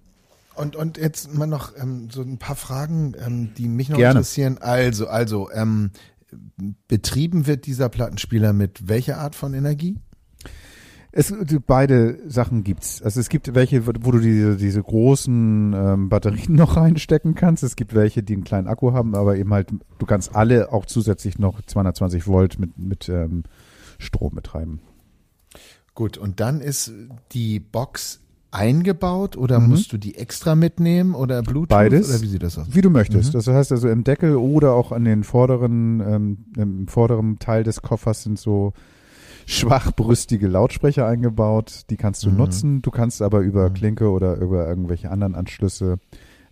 Und, und jetzt mal noch ähm, so ein paar Fragen, ähm, die mich noch Gerne. interessieren. Also, also, ähm, betrieben wird dieser Plattenspieler mit welcher Art von Energie? Es, beide Sachen gibt's. Also es gibt welche, wo du diese, diese großen ähm, Batterien noch reinstecken kannst. Es gibt welche, die einen kleinen Akku haben, aber eben halt, du kannst alle auch zusätzlich noch 220 Volt mit, mit ähm, Strom betreiben. Gut, und dann ist die Box eingebaut oder mhm. musst du die extra mitnehmen oder Bluetooth? Beides. Oder wie sieht das aus? Wie du möchtest. Mhm. Das heißt also im Deckel oder auch an den vorderen, ähm, im vorderen Teil des Koffers sind so schwachbrüstige Lautsprecher eingebaut. Die kannst du mhm. nutzen. Du kannst aber über mhm. Klinke oder über irgendwelche anderen Anschlüsse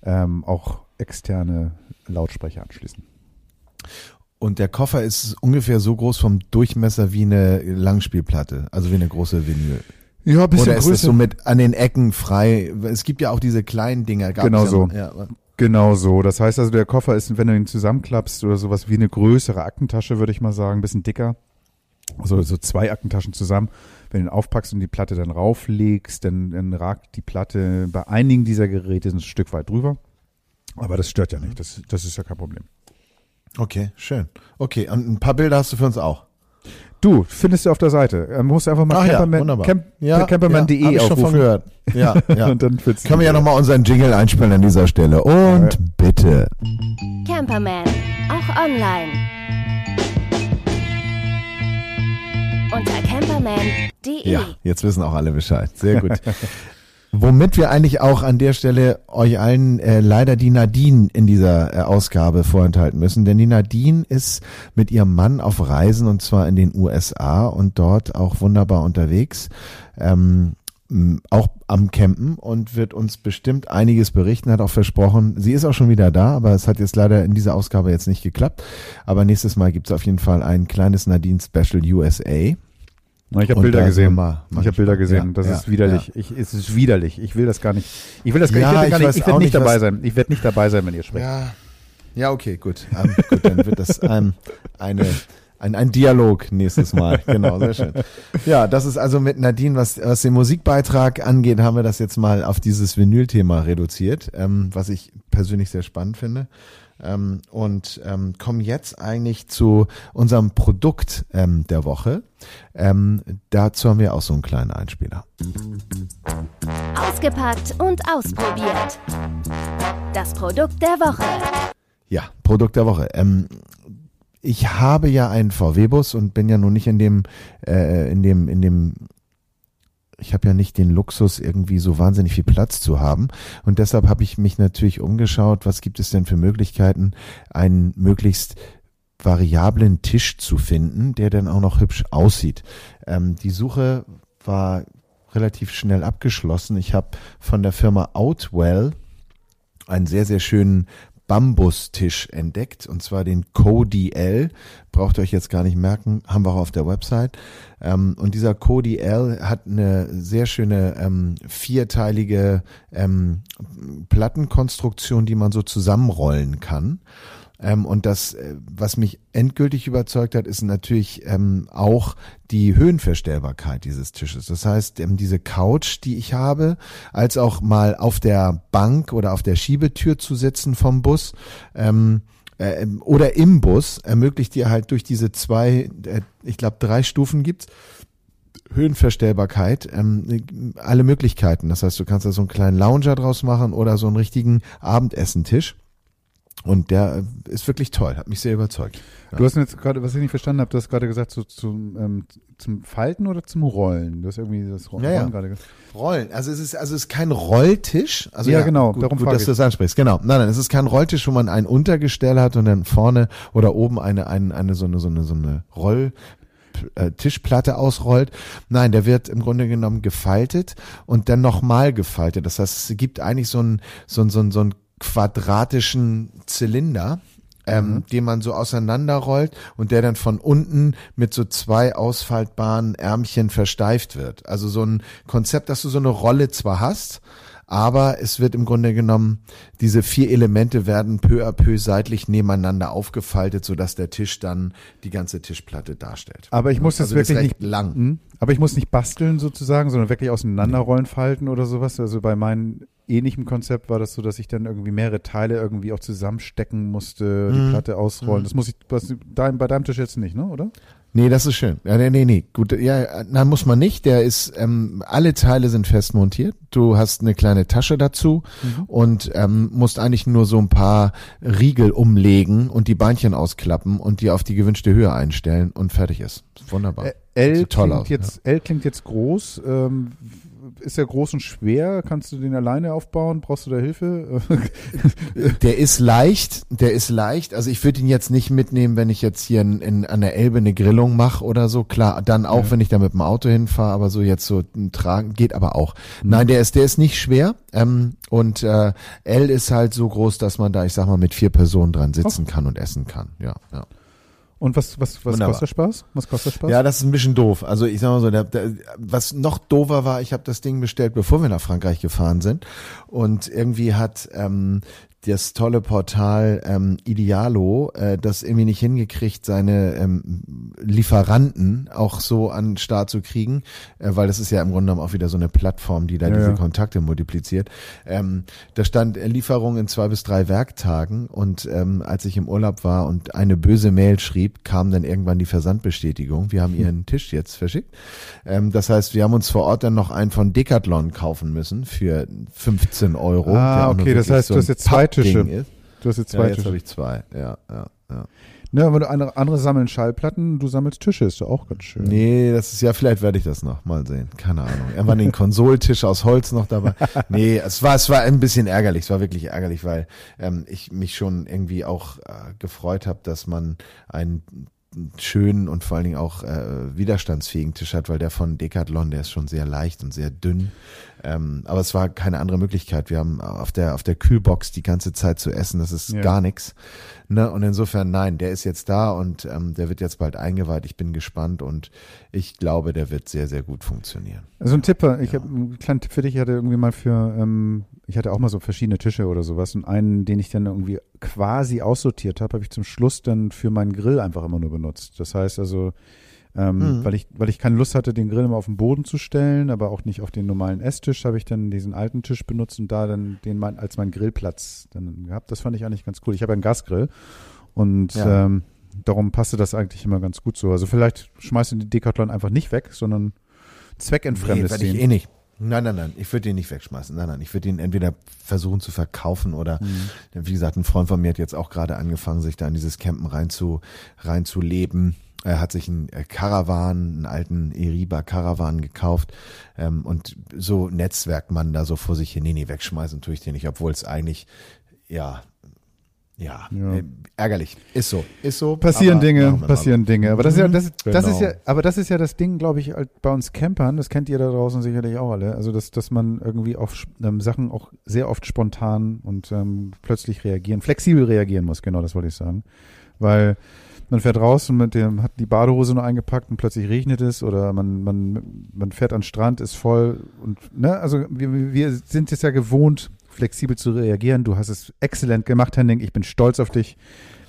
ähm, auch externe Lautsprecher anschließen. Und der Koffer ist ungefähr so groß vom Durchmesser wie eine Langspielplatte, also wie eine große Vinyl. Ja, ein bisschen Oder ist größer. das so mit an den Ecken frei? Es gibt ja auch diese kleinen Dinger. genau so. Ja, genau so. Das heißt also, der Koffer ist, wenn du ihn zusammenklappst oder sowas wie eine größere Aktentasche, würde ich mal sagen, ein bisschen dicker. Also so zwei Aktentaschen zusammen. Wenn du ihn aufpackst und die Platte dann rauflegst, dann, dann ragt die Platte bei einigen dieser Geräte ein Stück weit drüber. Aber das stört ja nicht. Das, das ist ja kein Problem. Okay, schön. Okay, und ein paar Bilder hast du für uns auch. Du, findest du auf der Seite. Du musst einfach mal Camperman, ja, Camp, ja, camperman.de ja, aufrufen. gehört. Ja, ja. und dann Können wir ja nochmal unseren Jingle einspielen an dieser Stelle. Und ja. bitte. Camperman, auch online. Unter camperman.de. Ja, jetzt wissen auch alle Bescheid. Sehr gut. Womit wir eigentlich auch an der Stelle euch allen äh, leider die Nadine in dieser äh, Ausgabe vorenthalten müssen. Denn die Nadine ist mit ihrem Mann auf Reisen und zwar in den USA und dort auch wunderbar unterwegs. Ähm, auch am Campen und wird uns bestimmt einiges berichten, hat auch versprochen. Sie ist auch schon wieder da, aber es hat jetzt leider in dieser Ausgabe jetzt nicht geklappt. Aber nächstes Mal gibt es auf jeden Fall ein kleines Nadine Special USA. Ich habe Bilder gesehen. Mal, ich habe Bilder gesehen. Das ja, ist widerlich. Ja. Ich, es ist widerlich. Ich will das gar nicht. Ich will das gar, ja, ich, gar nicht. Ich werde nicht dabei sein. Ich werde nicht dabei sein, wenn ihr sprecht. Ja, ja okay, gut. Um, ähm, gut, dann wird das um, eine ein, ein Dialog nächstes Mal. Genau, sehr schön. Ja, das ist also mit Nadine, was, was den Musikbeitrag angeht, haben wir das jetzt mal auf dieses Vinyl-Thema reduziert, ähm, was ich persönlich sehr spannend finde. Ähm, und ähm, kommen jetzt eigentlich zu unserem Produkt ähm, der Woche. Ähm, dazu haben wir auch so einen kleinen Einspieler. Ausgepackt und ausprobiert. Das Produkt der Woche. Ja, Produkt der Woche. Ähm, ich habe ja einen VW-Bus und bin ja nun nicht in dem, äh, in dem, in dem ich habe ja nicht den Luxus, irgendwie so wahnsinnig viel Platz zu haben. Und deshalb habe ich mich natürlich umgeschaut, was gibt es denn für Möglichkeiten, einen möglichst variablen Tisch zu finden, der dann auch noch hübsch aussieht. Ähm, die Suche war relativ schnell abgeschlossen. Ich habe von der Firma Outwell einen sehr, sehr schönen Bambustisch entdeckt, und zwar den Cody L. Braucht ihr euch jetzt gar nicht merken, haben wir auch auf der Website. Ähm, und dieser Cody L hat eine sehr schöne ähm, vierteilige ähm, Plattenkonstruktion, die man so zusammenrollen kann. Ähm, und das, äh, was mich endgültig überzeugt hat, ist natürlich ähm, auch die Höhenverstellbarkeit dieses Tisches. Das heißt, ähm, diese Couch, die ich habe, als auch mal auf der Bank oder auf der Schiebetür zu sitzen vom Bus, ähm, äh, ähm, oder im Bus ermöglicht dir halt durch diese zwei, äh, ich glaube drei Stufen gibt's, Höhenverstellbarkeit, ähm, alle Möglichkeiten. Das heißt, du kannst da so einen kleinen Lounger draus machen oder so einen richtigen Abendessentisch. Und der ist wirklich toll, hat mich sehr überzeugt. Ja. Du hast jetzt gerade, was ich nicht verstanden habe, du hast gerade gesagt, so zum, ähm, zum Falten oder zum Rollen? Du hast irgendwie das Rollen ja, ja. gerade gesagt. Rollen. Also es ist, also es ist kein Rolltisch. Also ja, genau, gut, darum gut, dass du das ansprichst. Genau. Nein, nein, es ist kein Rolltisch, wo man ein Untergestell hat und dann vorne oder oben eine, eine, eine so eine, so eine, so eine Roll, äh, Tischplatte ausrollt. Nein, der wird im Grunde genommen gefaltet und dann nochmal gefaltet. Das heißt, es gibt eigentlich so ein, so ein, so ein, so ein quadratischen Zylinder, ähm, mhm. den man so auseinanderrollt und der dann von unten mit so zwei ausfaltbaren Ärmchen versteift wird. Also so ein Konzept, dass du so eine Rolle zwar hast, aber es wird im Grunde genommen, diese vier Elemente werden peu à peu seitlich nebeneinander aufgefaltet, sodass der Tisch dann die ganze Tischplatte darstellt. Aber ich muss also das wirklich nicht lang. Mh, aber ich muss nicht basteln sozusagen, sondern wirklich auseinanderrollen falten oder sowas. Also bei meinen ähnlichem Konzept war das so, dass ich dann irgendwie mehrere Teile irgendwie auch zusammenstecken musste, die Mhm. Platte ausrollen. Mhm. Das muss ich was, dein, bei deinem Tisch jetzt nicht, ne, oder? Nee, das ist schön. Ja, nee, nee, nee. Gut, ja, na, muss man nicht. Der ist, ähm, alle Teile sind fest montiert. Du hast eine kleine Tasche dazu und ähm, musst eigentlich nur so ein paar Riegel umlegen und die Beinchen ausklappen und die auf die gewünschte Höhe einstellen und fertig ist. Wunderbar. Ä- L toll klingt aus, jetzt, L klingt jetzt groß. Ähm, ist er groß und schwer? Kannst du den alleine aufbauen? Brauchst du da Hilfe? Der ist leicht, der ist leicht. Also ich würde ihn jetzt nicht mitnehmen, wenn ich jetzt hier in, in, an der Elbe eine Grillung mache oder so. Klar, dann auch, Ja. wenn ich da mit dem Auto hinfahre, aber so jetzt so ein Tragen geht aber auch. Nein, der ist, der ist nicht schwer. Ähm, und äh, L ist halt so groß, dass man da, ich sag mal, mit vier Personen dran sitzen kann und essen kann. Ja, ja. Und was, was, was Wunderbar. kostet Spaß? Was kostet Spaß? Ja, das ist ein bisschen doof. Also ich sag mal so, der, der, was noch doofer war, ich habe das Ding bestellt, bevor wir nach Frankreich gefahren sind. Und irgendwie hat ähm, das tolle Portal ähm, Idealo äh, das irgendwie nicht hingekriegt, seine ähm, Lieferanten auch so an den Start zu kriegen, äh, weil das ist ja im Grunde genommen auch wieder so eine Plattform, die da Ja, diese ja. Kontakte multipliziert. Ähm, da stand Lieferung in zwei bis drei Werktagen und ähm, als ich im Urlaub war und eine böse Mail schrieb, kam dann irgendwann die Versandbestätigung. Wir haben ihren Tisch jetzt verschickt. Ähm, das heißt, wir haben uns vor Ort dann noch einen von Decathlon kaufen müssen für 15 Euro. Ah, okay, das heißt, du hast jetzt zwei Tische. Ist. Du hast jetzt Ja, zwei jetzt Tische. habe ich zwei. Ja, ja, ja. Ne, aber andere, andere sammeln Schallplatten, du sammelst Tische, ist doch auch ganz schön. Nee, das ist ja, vielleicht werde ich das noch mal sehen. Keine Ahnung. Irgendwann den Konsoltisch aus Holz noch dabei. Nee, es war, es war ein bisschen ärgerlich. Es war wirklich ärgerlich, weil ähm, ich mich schon irgendwie auch äh, gefreut habe, dass man einen schönen und vor allen Dingen auch äh, widerstandsfähigen Tisch hat, weil der von Decathlon, der ist schon sehr leicht und sehr dünn. Ähm, aber es war keine andere Möglichkeit. Wir haben auf der auf der Kühlbox die ganze Zeit zu essen. Das ist Ja. gar nichts. Ne? Und insofern, nein, der ist jetzt da und ähm, der wird jetzt bald eingeweiht. Ich bin gespannt und ich glaube, der wird sehr, sehr gut funktionieren. Also ein Tipp, ich Ja. habe einen kleinen Tipp für dich. Ich hatte irgendwie mal für, ähm, ich hatte auch mal so verschiedene Tische oder sowas und einen, den ich dann irgendwie quasi aussortiert habe, habe ich zum Schluss dann für meinen Grill einfach immer nur benutzt. Das heißt also, ähm, Mhm. weil ich, weil ich keine Lust hatte, den Grill immer auf den Boden zu stellen, aber auch nicht auf den normalen Esstisch, habe ich dann diesen alten Tisch benutzt und da dann den mein, als meinen Grillplatz dann gehabt. Das fand ich eigentlich ganz cool. Ich habe einen Gasgrill und Ja. ähm, darum passte das eigentlich immer ganz gut so. Also vielleicht schmeißt du die Decathlon einfach nicht weg, sondern zweckentfremdest werde ich den. eh nicht. Nein, nein, nein, ich würde den nicht wegschmeißen. Nein, nein, ich würde ihn entweder versuchen zu verkaufen oder, Mhm. wie gesagt, ein Freund von mir hat jetzt auch gerade angefangen, sich da in dieses Campen rein zu, rein zu leben. Er hat sich einen äh, Caravan, einen alten Eriba Caravan gekauft ähm, und so netzwerkt man da so vor sich hin. Nee, nee, wegschmeißen tue ich den nicht, obwohl es eigentlich, ja, ja, Ja. Äh, ärgerlich. Ist so, ist so. Passieren aber Dinge, wir passieren mal. Dinge. Aber das ist ja, das, das ist Genau. ja, aber das ist ja das Ding, glaube ich, halt bei uns Campern. Das kennt ihr da draußen sicherlich auch alle. Also dass, dass man irgendwie auf ähm, Sachen auch sehr oft spontan und ähm, plötzlich reagieren, flexibel reagieren muss. Genau, das wollte ich sagen, weil man fährt raus und mit dem hat die Badehose nur eingepackt und plötzlich regnet es oder man man man fährt an den Strand, ist voll und ne, also wir, wir sind es ja gewohnt, flexibel zu reagieren. Du hast es exzellent gemacht, Henning. Ich bin stolz auf dich.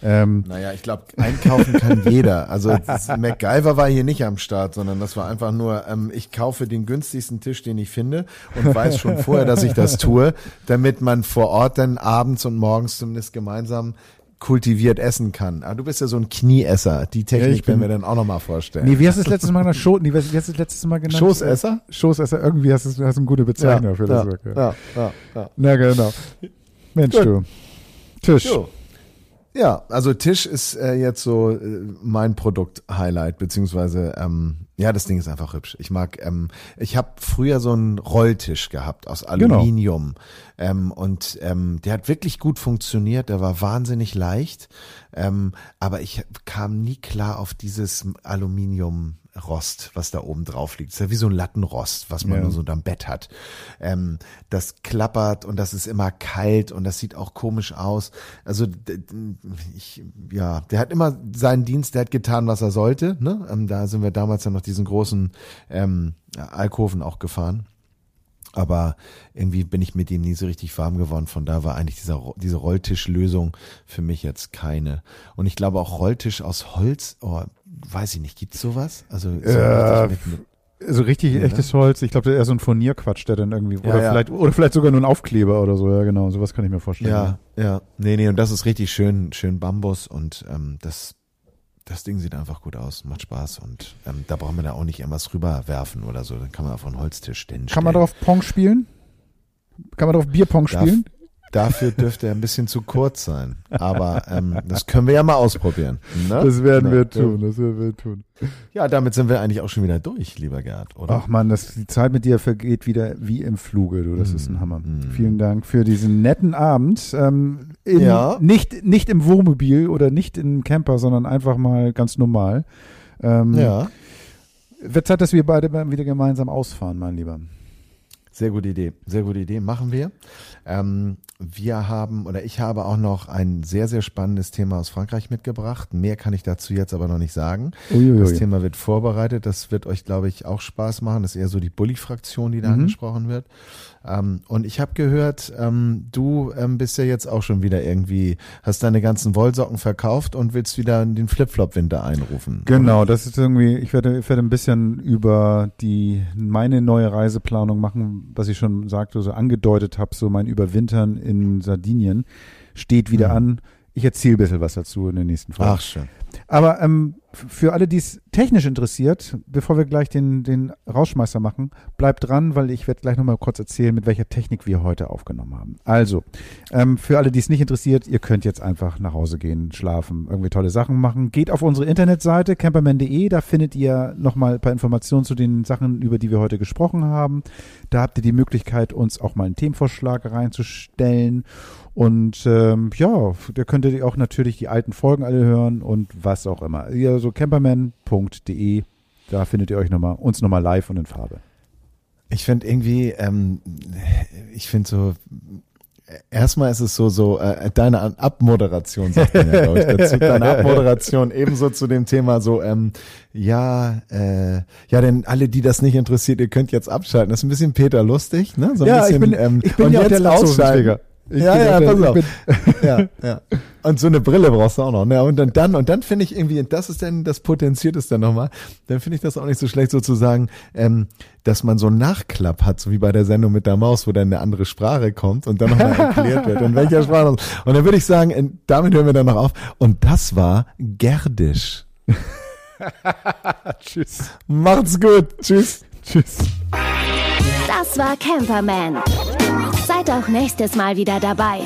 Ähm, Naja, ich glaube, einkaufen kann jeder. Also MacGyver war hier nicht am Start, sondern das war einfach nur, ähm, ich kaufe den günstigsten Tisch, den ich finde und weiß schon vorher, dass ich das tue, damit man vor Ort dann abends und morgens zumindest gemeinsam kultiviert essen kann. Aber du bist ja so ein Knieesser. Die Ja, Technik bin- werden wir dann auch nochmal vorstellen. Nee, wie hast du es letztes Mal genannt? Scho nee, wie hast du es letztes Mal genannt? Schoßesser? Schoßesser, irgendwie hast du hast eine gute Bezeichnung für das. ja, okay. ja, ja, ja. Na genau. Mensch, Gut. du. Tisch. Jo. Ja, also Tisch ist äh, jetzt so äh, mein Produkt-Highlight, beziehungsweise ähm, ja, das Ding ist einfach hübsch. Ich mag, ähm, ich habe früher so einen Rolltisch gehabt aus Genau. Aluminium ähm, und ähm, der hat wirklich gut funktioniert, der war wahnsinnig leicht, ähm, aber ich kam nie klar auf dieses Aluminium. Rost, was da oben drauf liegt. Das ist ja wie so ein Lattenrost, was man Ja. nur so am Bett hat. Ähm, das klappert und das ist immer kalt und das sieht auch komisch aus. Also ich, ja, der hat immer seinen Dienst, der hat getan, was er sollte. Ne? Ähm, da sind wir damals ja noch diesen großen ähm, Alkoven auch gefahren. Aber irgendwie bin ich mit ihm nie so richtig warm geworden. Von da war eigentlich dieser, diese Rolltischlösung für mich jetzt keine. Und ich glaube auch Rolltisch aus Holz, oh, weiß ich nicht, gibt's sowas? Also so Äh, richtig mit, mit So richtig ja. echtes Holz. Ich glaube, eher so ein Furnierquatsch, der dann irgendwie, oder, ja, vielleicht, oder vielleicht sogar nur ein Aufkleber oder so, ja genau, sowas kann ich mir vorstellen. Ja, ja. Nee, nee, und das ist richtig schön, schön Bambus und ähm, das, das Ding sieht einfach gut aus, macht Spaß und ähm, da brauchen wir da auch nicht irgendwas rüberwerfen oder so, dann kann man auf einen Holztisch stellen. Kann man darauf Pong spielen? Kann man darauf Bierpong spielen? Dafür dürfte er ein bisschen zu kurz sein. Aber ähm, das können wir ja mal ausprobieren. Ne? Das werden wir tun, das werden wir tun. Ja, damit sind wir eigentlich auch schon wieder durch, lieber Gerd, oder? Ach man, das, die Zeit mit dir vergeht wieder wie im Fluge, du. Das mm, ist ein Hammer. Mm. Vielen Dank für diesen netten Abend. Ähm, in, ja. nicht, nicht im Wohnmobil oder nicht im Camper, sondern einfach mal ganz normal. Ähm, ja. Wird Zeit, dass wir beide wieder gemeinsam ausfahren, mein Lieber. Sehr gute Idee, sehr gute Idee. Machen wir. Ähm, wir haben oder ich habe auch noch ein sehr, sehr spannendes Thema aus Frankreich mitgebracht. Mehr kann ich dazu jetzt aber noch nicht sagen. Uiuiui. Das Thema wird vorbereitet. Das wird euch, glaube ich, auch Spaß machen. Das ist eher so die Bully-Fraktion, die da mhm. angesprochen wird. Ähm, und ich habe gehört, ähm, du ähm, bist ja jetzt auch schon wieder irgendwie, hast deine ganzen Wollsocken verkauft und willst wieder den Flipflop-Winter einrufen. Genau, oder? das ist irgendwie, ich werde, ich werde ein bisschen über die meine neue Reiseplanung machen, was ich schon sagte, so angedeutet habe, so mein Überwintern in Sardinien steht wieder mhm. an. Ich erzähle ein bisschen was dazu in den nächsten Folgen. Ach schön. Aber ähm, für alle, die es technisch interessiert, bevor wir gleich den, den Rausschmeißer machen, bleibt dran, weil ich werde gleich nochmal kurz erzählen, mit welcher Technik wir heute aufgenommen haben. Also, ähm, für alle, die es nicht interessiert, ihr könnt jetzt einfach nach Hause gehen, schlafen, irgendwie tolle Sachen machen. Geht auf unsere Internetseite camperman.de, da findet ihr nochmal ein paar Informationen zu den Sachen, über die wir heute gesprochen haben. Da habt ihr die Möglichkeit, uns auch mal einen Themenvorschlag reinzustellen. Und ähm, ja, da könnt ihr auch natürlich die alten Folgen alle hören und was auch immer. Also camperman.de, da findet ihr euch nochmal, uns nochmal live und in Farbe. Ich finde irgendwie, ähm, ich finde so, erstmal ist es so, so äh, deine Abmoderation, sagt man ja, glaube ich, dazu. Deine Abmoderation ebenso zu dem Thema so, ähm, ja, äh, ja, denn alle, die das nicht interessiert, ihr könnt jetzt abschalten. Das ist ein bisschen Peter lustig, ne? So ein ja, bisschen, ich bin, ähm, ich bin ja auch der ausschalten. Ich ja, ja, pass auf. ja, ja. Und so eine Brille brauchst du auch noch. Ne? Und dann, dann, und dann finde ich irgendwie, das ist dann, das potenziert es dann nochmal, dann finde ich das auch nicht so schlecht sozusagen, ähm, dass man so einen Nachklapp hat, so wie bei der Sendung mit der Maus, wo dann eine andere Sprache kommt und dann nochmal erklärt wird, in welcher Sprache. Und dann würde ich sagen, damit hören wir dann noch auf. Und das war Gerdisch. Tschüss. Macht's gut. Tschüss. Tschüss. Das war Camperman. Seid auch nächstes Mal wieder dabei.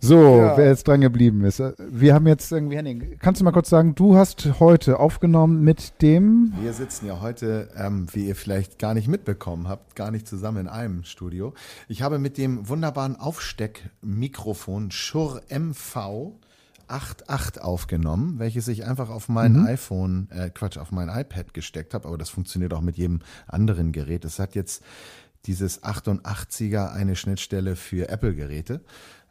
So, ja. wer jetzt dran geblieben ist. Wir haben jetzt irgendwie, Henning, kannst du mal kurz sagen, du hast heute aufgenommen mit dem. Wir sitzen ja heute, ähm, wie ihr vielleicht gar nicht mitbekommen habt, gar nicht zusammen in einem Studio. Ich habe mit dem wunderbaren Aufsteckmikrofon Shure MV 8.8 aufgenommen, welches ich einfach auf mein mhm. iPhone, äh, Quatsch, auf mein iPad gesteckt habe, aber das funktioniert auch mit jedem anderen Gerät. Es hat jetzt dieses 88er eine Schnittstelle für Apple-Geräte.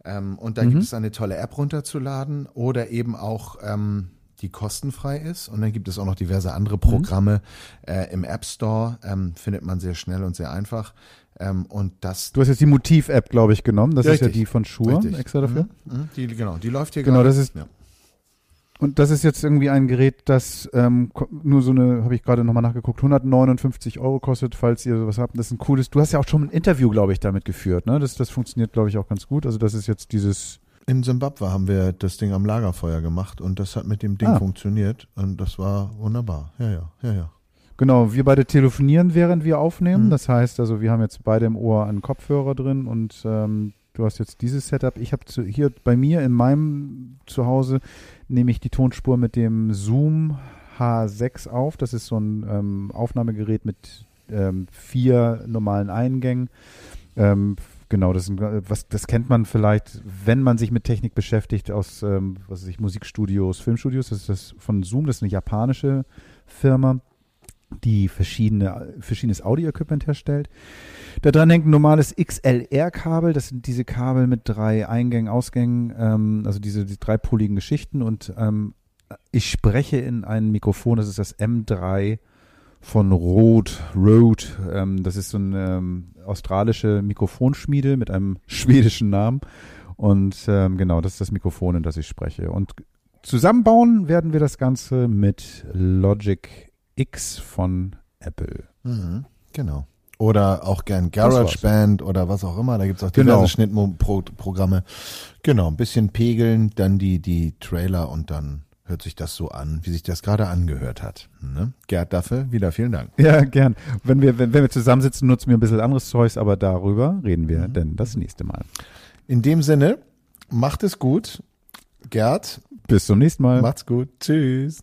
Ähm, und da mhm. gibt es eine tolle App runterzuladen oder eben auch ähm, die kostenfrei ist. Und dann gibt es auch noch diverse andere mhm. Programme mhm. äh, im App Store. Ähm, findet man sehr schnell und sehr einfach. Ähm, und das. Du hast jetzt die Motiv-App, glaube ich, genommen. Das richtig, ist ja die von Shure richtig. extra dafür. Mhm, mhm. Die, genau, die läuft hier Genau, gerade. das ist. Ja. Und das ist jetzt irgendwie ein Gerät, das ähm, nur so eine, habe ich gerade nochmal nachgeguckt, 159 Euro kostet, falls ihr sowas habt. Das ist ein cooles. Du hast ja auch schon ein Interview, glaube ich, damit geführt. Ne? Das, das funktioniert, glaube ich, auch ganz gut. Also das ist jetzt dieses. In Simbabwe haben wir das Ding am Lagerfeuer gemacht und das hat mit dem Ding ah. funktioniert und das war wunderbar. Ja, ja, ja, ja. Genau, wir beide telefonieren, während wir aufnehmen. Mhm. Das heißt, also wir haben jetzt beide im Ohr einen Kopfhörer drin und ähm, du hast jetzt dieses Setup. Ich habe hier bei mir in meinem Zuhause nehme ich die Tonspur mit dem Zoom H6 auf. Das ist so ein ähm, Aufnahmegerät mit ähm, vier normalen Eingängen. Ähm, genau, das, ist, was, das kennt man vielleicht, wenn man sich mit Technik beschäftigt aus ähm, was weiß ich, Musikstudios, Filmstudios. Das ist das von Zoom, das ist eine japanische Firma die verschiedene, verschiedenes Audio-Equipment herstellt. Da dran hängt ein normales XLR-Kabel. Das sind diese Kabel mit drei Eingängen, Ausgängen, ähm, also diese die dreipoligen Geschichten. Und ähm, ich spreche in ein Mikrofon, das ist das M3 von Rode. Rode, ähm, das ist so eine ähm, australische Mikrofonschmiede mit einem schwedischen Namen. Und ähm, genau, das ist das Mikrofon, in das ich spreche. Und zusammenbauen werden wir das Ganze mit Logic X von Apple. Mhm, genau. Oder auch gern GarageBand oder was auch immer. Da gibt es auch diverse genau. Schnittprogramme. Genau, ein bisschen pegeln, dann die, die Trailer und dann hört sich das so an, wie sich das gerade angehört hat. Ne? Gerd dafür wieder vielen Dank. Ja, gern. Wenn wir, wenn, wenn wir zusammensitzen, nutzen wir ein bisschen anderes Zeugs, aber darüber reden wir mhm. denn das nächste Mal. In dem Sinne, macht es gut. Gerd. Bis zum nächsten Mal. Macht's gut. Tschüss.